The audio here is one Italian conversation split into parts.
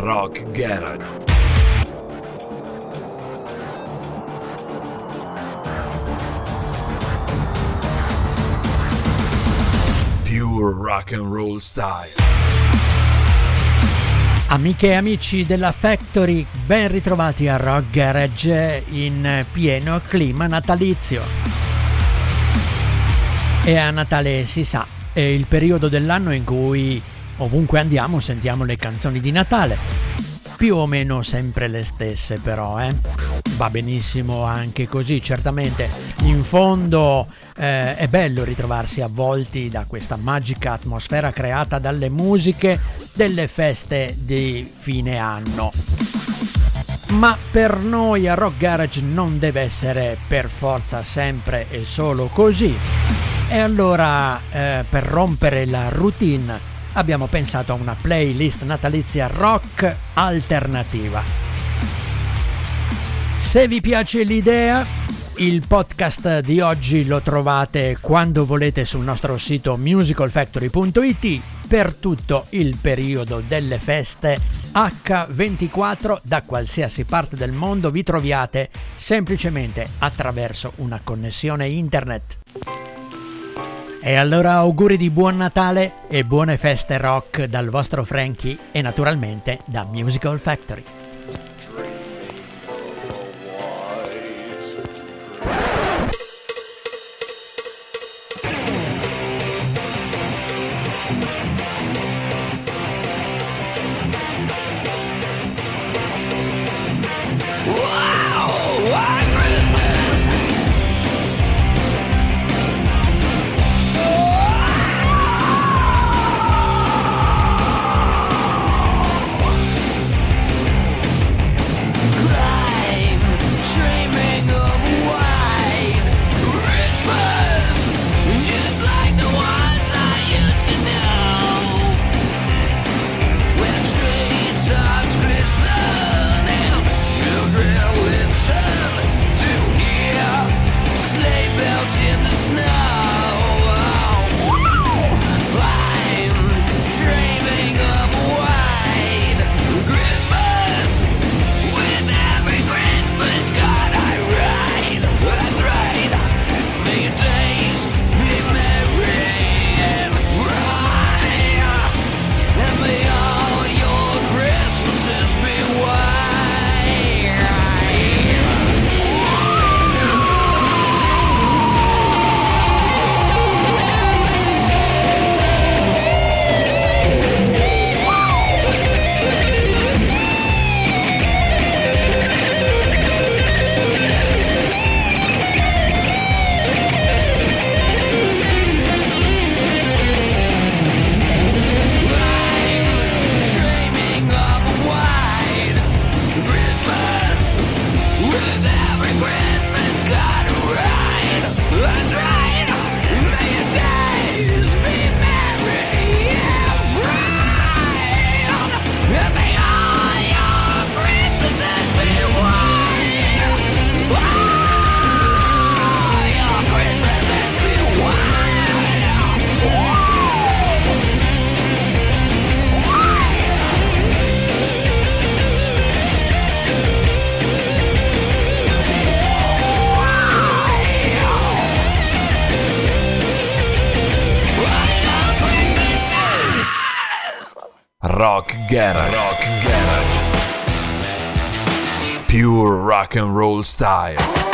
Rock Garage. Pure rock and roll style. Amiche e amici della Factory, ben ritrovati a Rock Garage in pieno clima natalizio. E a Natale si sa, è il periodo dell'anno in cui ovunque andiamo sentiamo le canzoni di Natale. Più o meno sempre le stesse però, eh? Va benissimo anche così, certamente. In fondo eh, è bello ritrovarsi avvolti da questa magica atmosfera creata dalle musiche delle feste di fine anno. Ma per noi a Rock Garage non deve essere per forza sempre e solo così. E allora, eh, per rompere la routine, abbiamo pensato a una playlist natalizia rock alternativa. Se vi piace l'idea, il podcast di oggi lo trovate quando volete sul nostro sito musicalfactory.it per tutto il periodo delle feste H24 da qualsiasi parte del mondo vi troviate semplicemente attraverso una connessione internet. E allora auguri di buon Natale e buone feste rock dal vostro Frankie e naturalmente da Musical Factory. Style.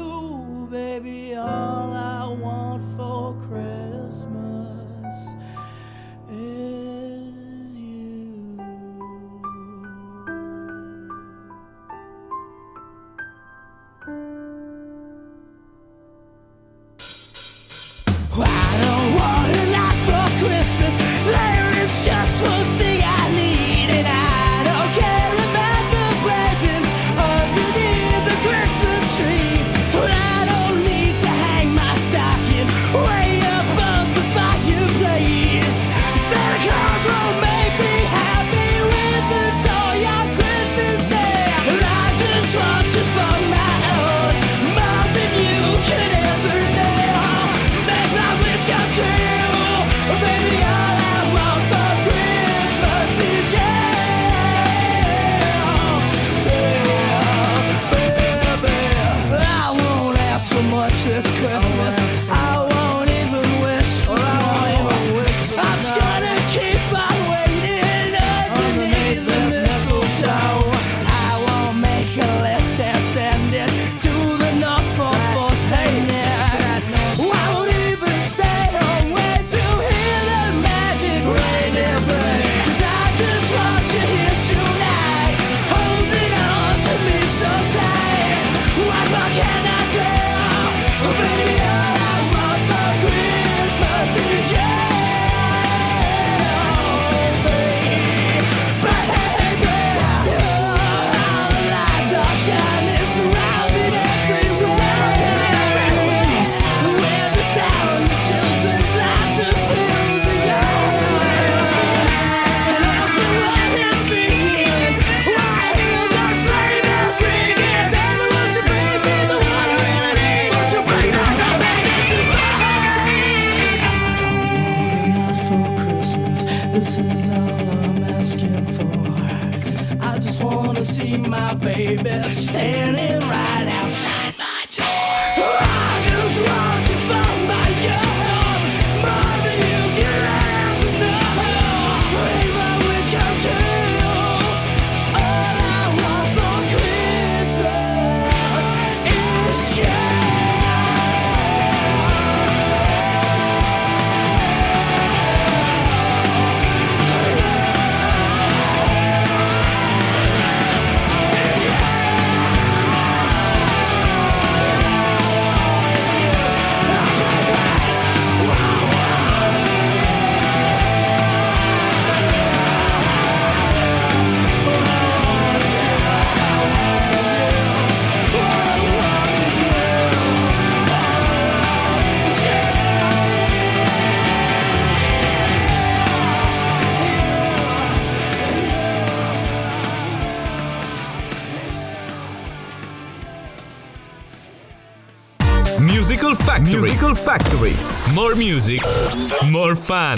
baby, all I want for Christmas. Factory. More music, more fun.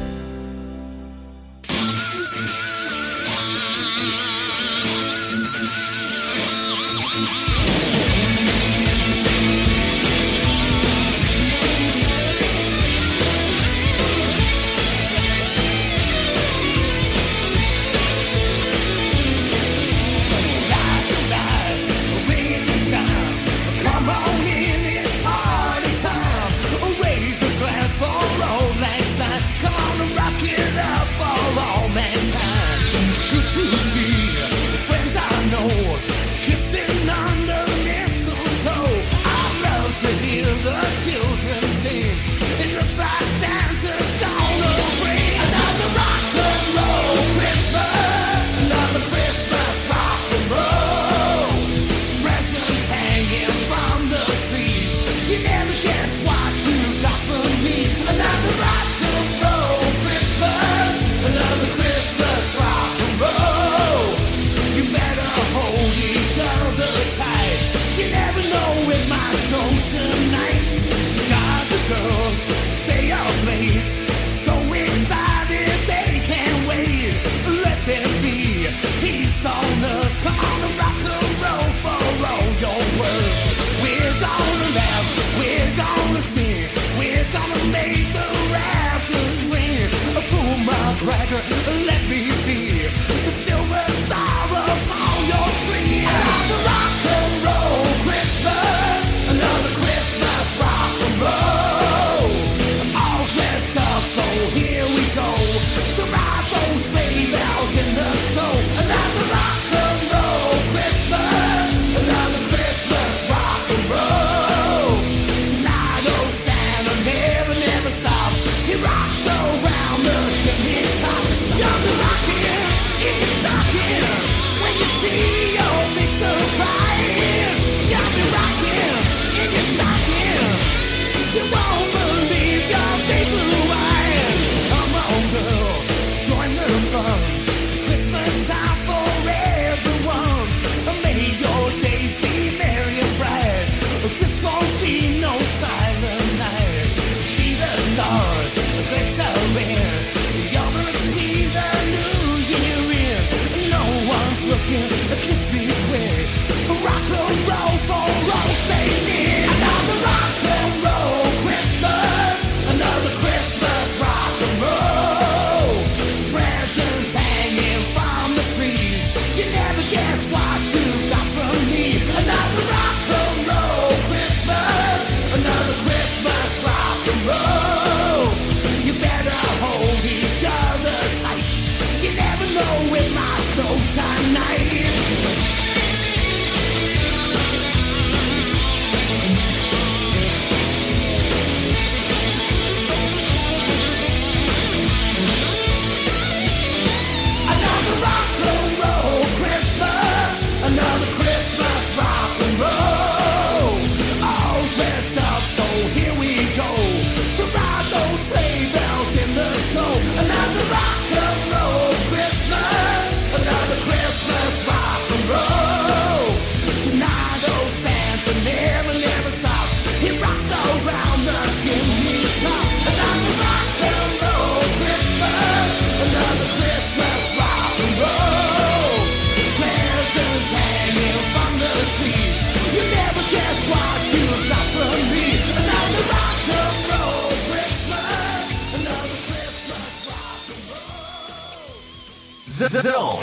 Zone,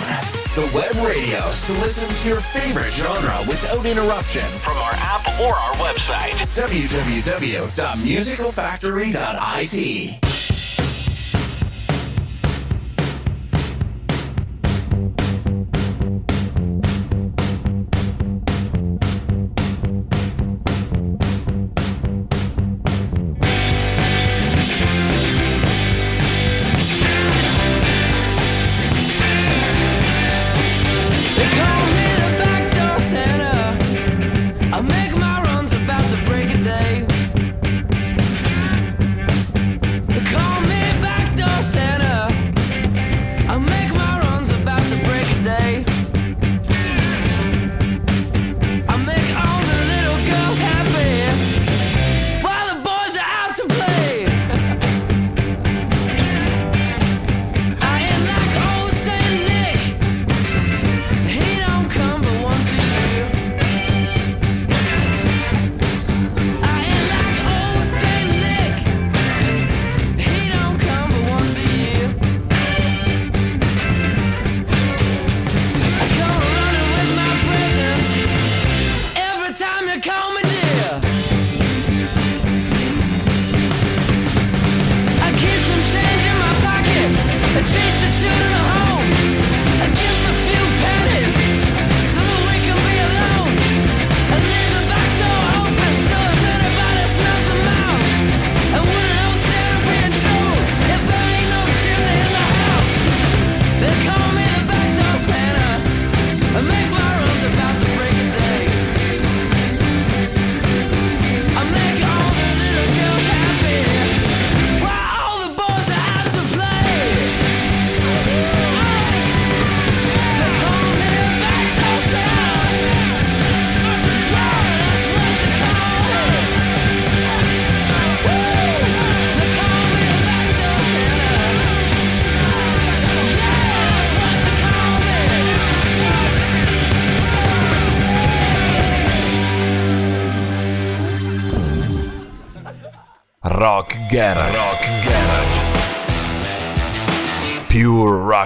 the web radio, to listen to your favorite genre without interruption. From our app or our website, www.musicalfactory.it.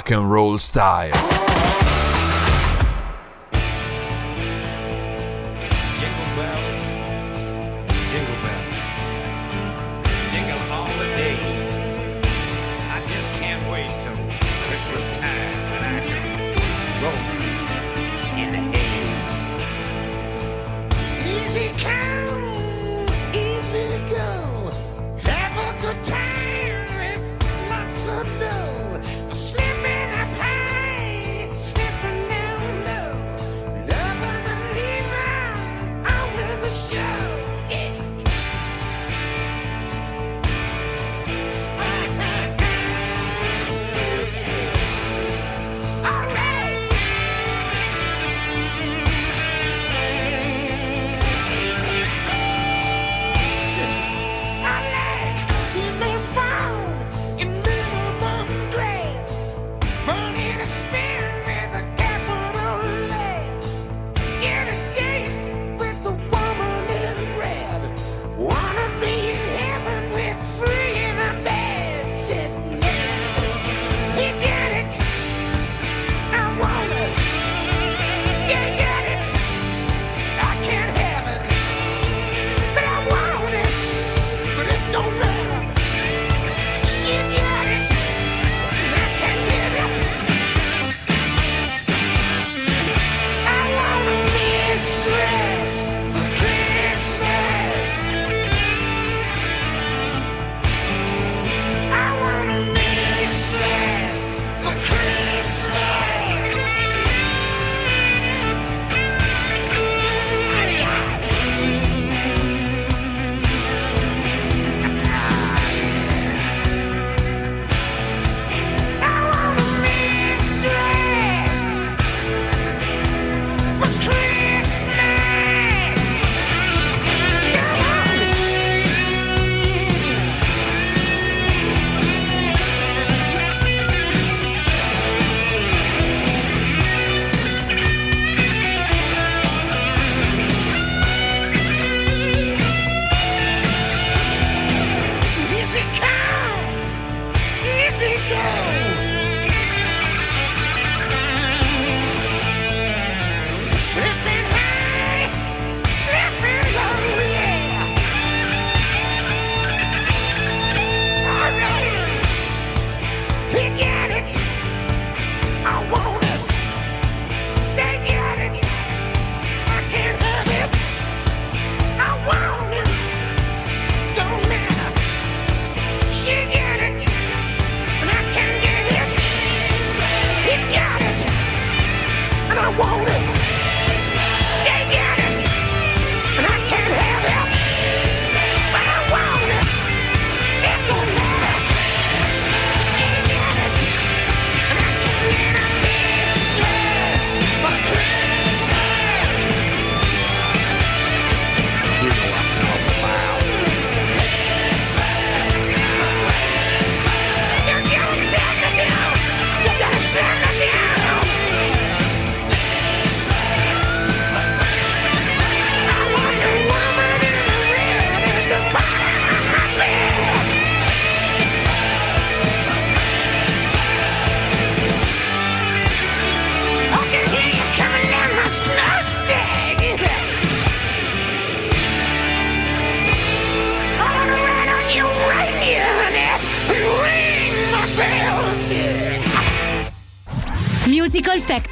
rock and roll style.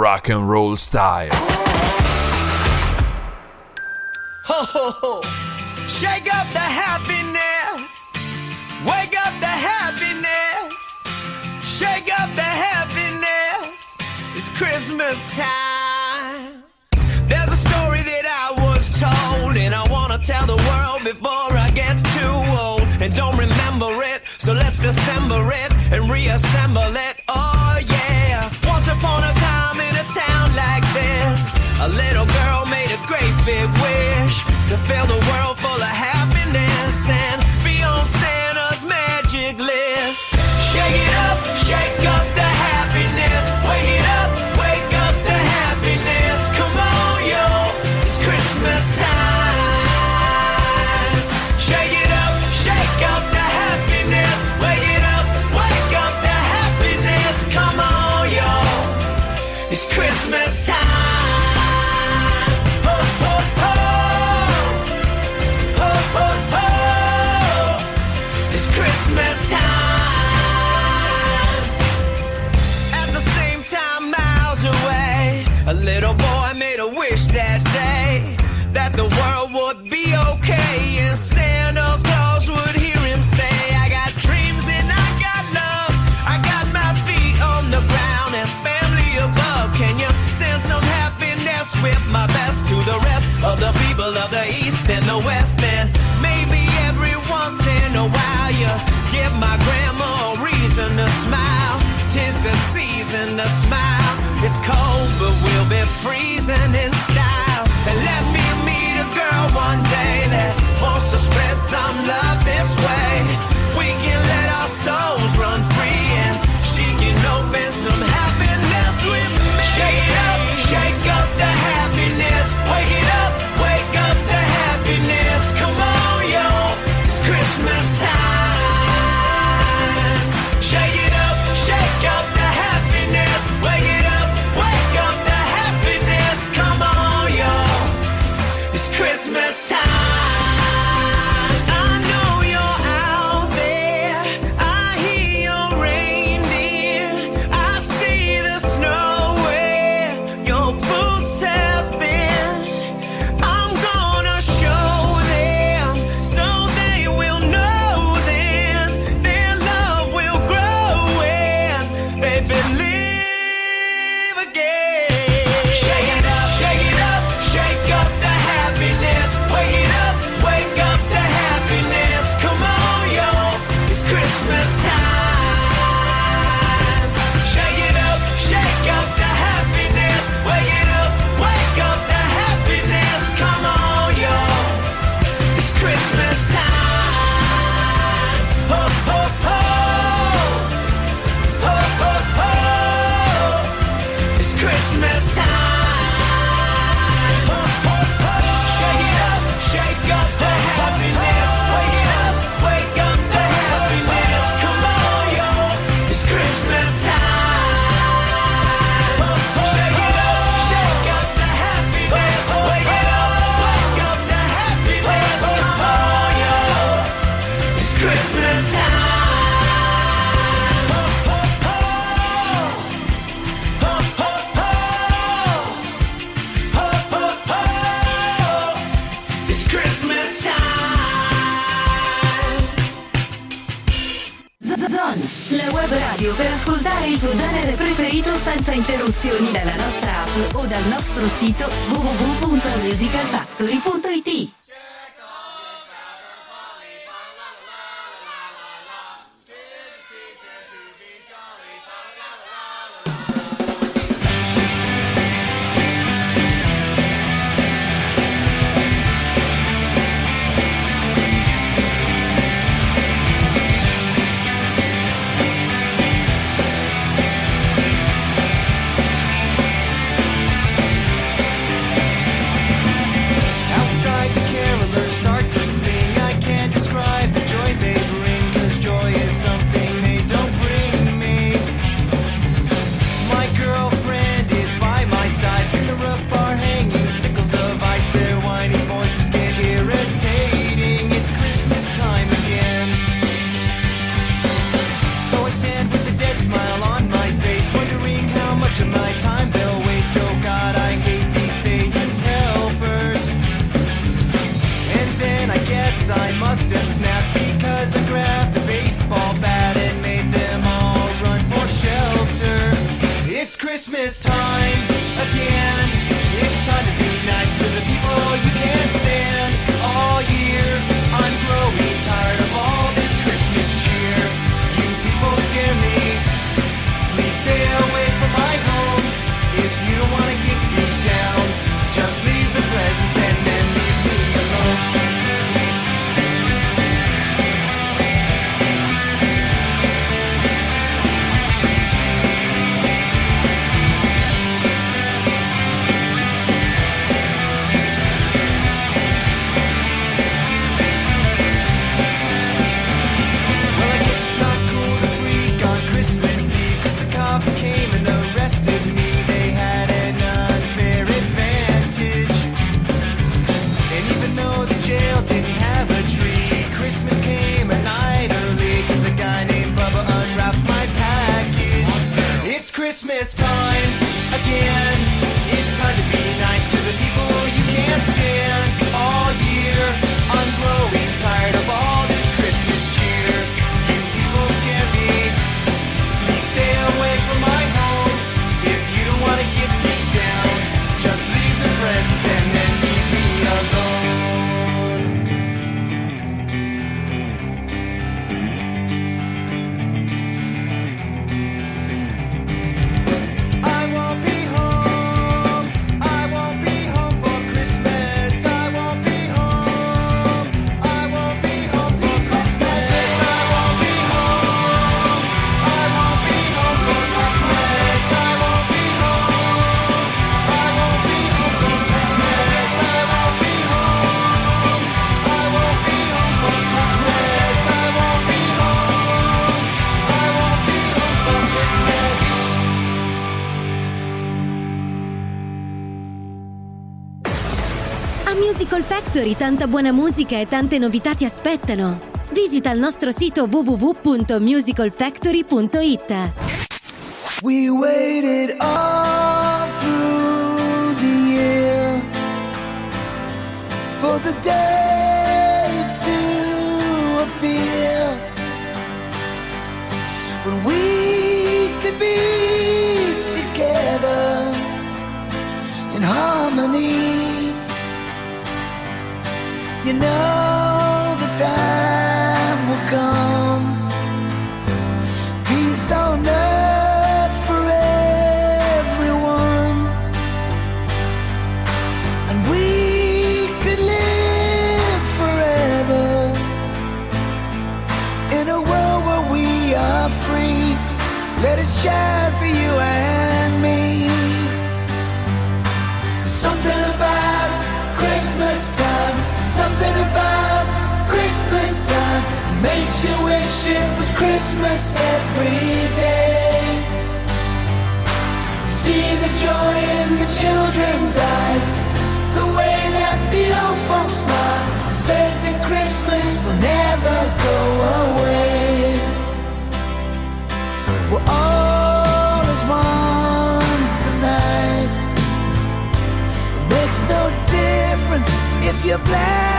rock and roll style. Ho, ho, ho. Shake up the happiness. Wake up the happiness. Shake up the happiness. It's Christmas time. There's a story that I was told, and I want to tell the world before I get too old and don't remember it. So let's December it and reassemble it great big wish to fill the world full of happiness and east and the west. radio per ascoltare il tuo genere preferito senza interruzioni dalla nostra app o dal nostro sito www.musicalfactory.it. Factory tanta buona musica e tante novità ti aspettano. Visita il nostro sito www.musicalfactory.it. We waited all through the year for the day to appear when we could be together in harmony. know. Christmas every day. See the joy in the children's eyes, the way that the old folks smile says that Christmas will never go away. We're all as one tonight. It makes no difference if you're black.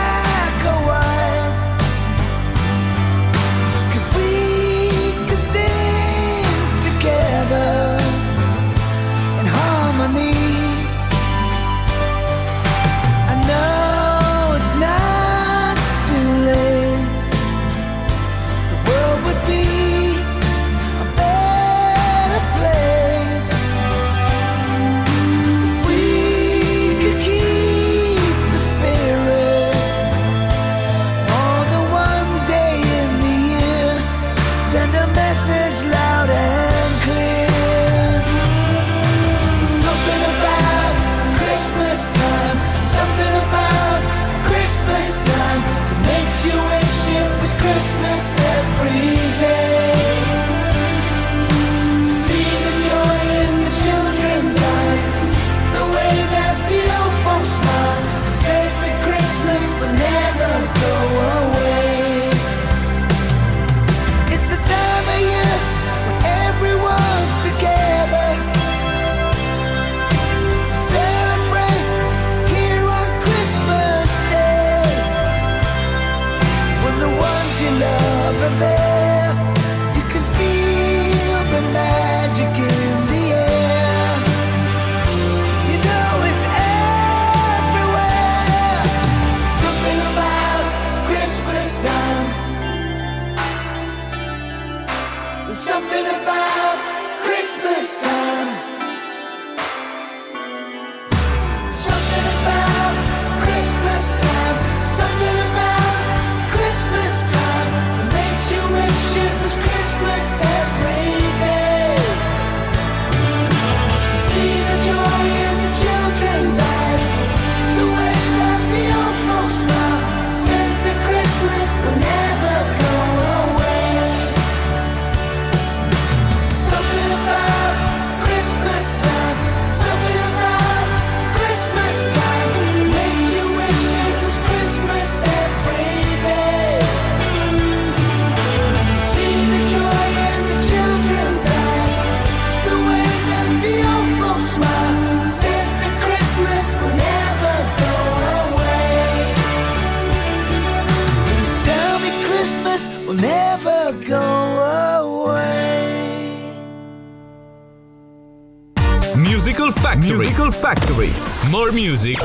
Factory. More music,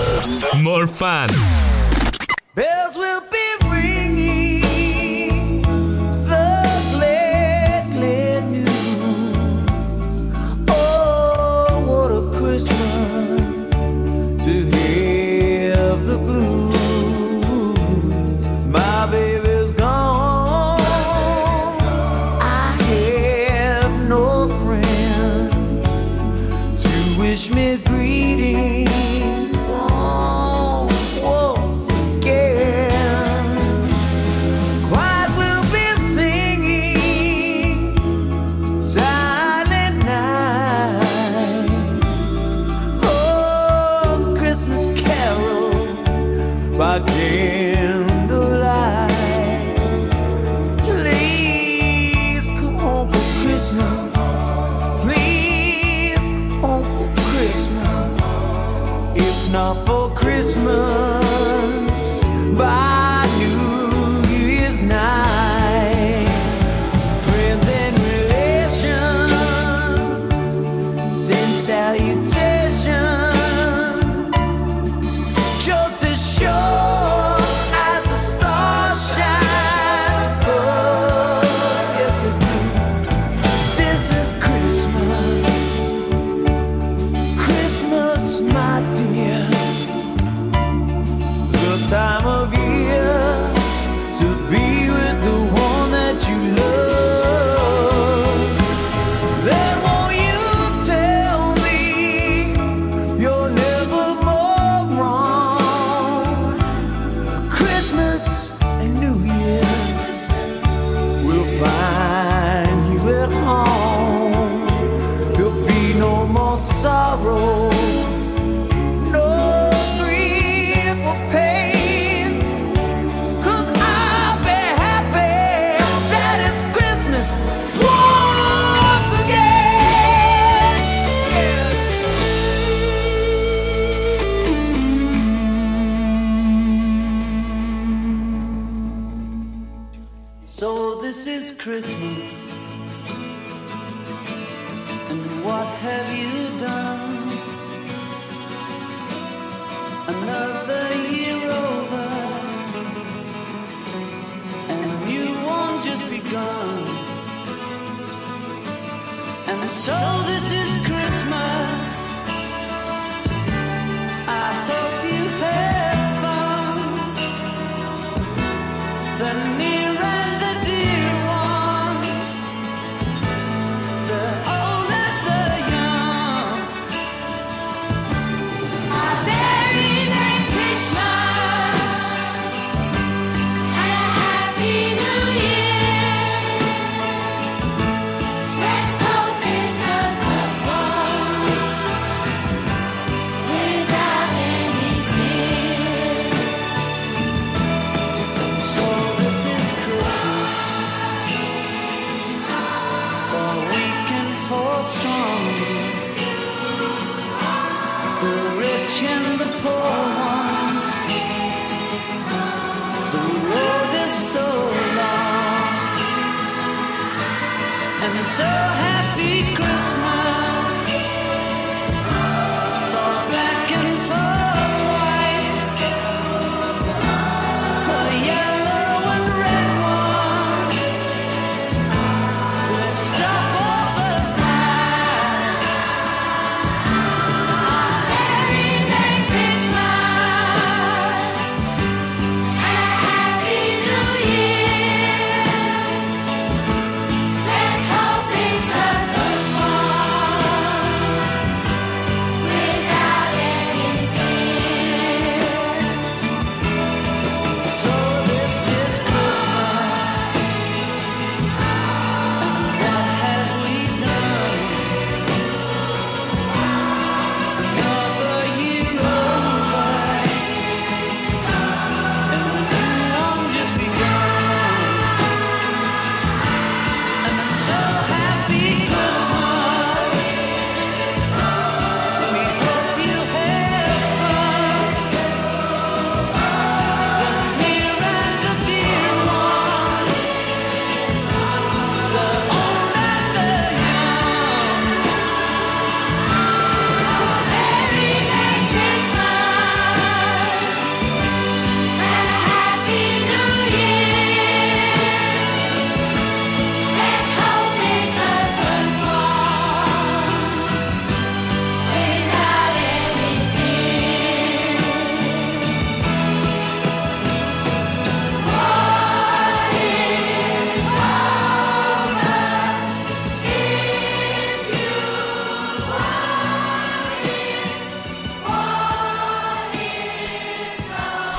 more fun. Bells will be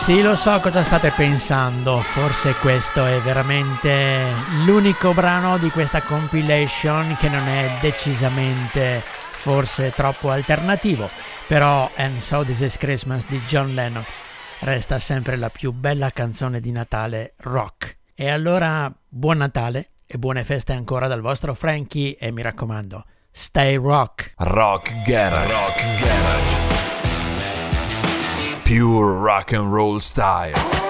Sì, lo so cosa state pensando, forse questo è veramente l'unico brano di questa compilation che non è decisamente forse troppo alternativo, però And So This Is Christmas di John Lennon resta sempre la più bella canzone di Natale rock. E allora buon Natale e buone feste ancora dal vostro Frankie e mi raccomando, stay rock! Rock Garage. Rock Garage. Pure rock and roll style.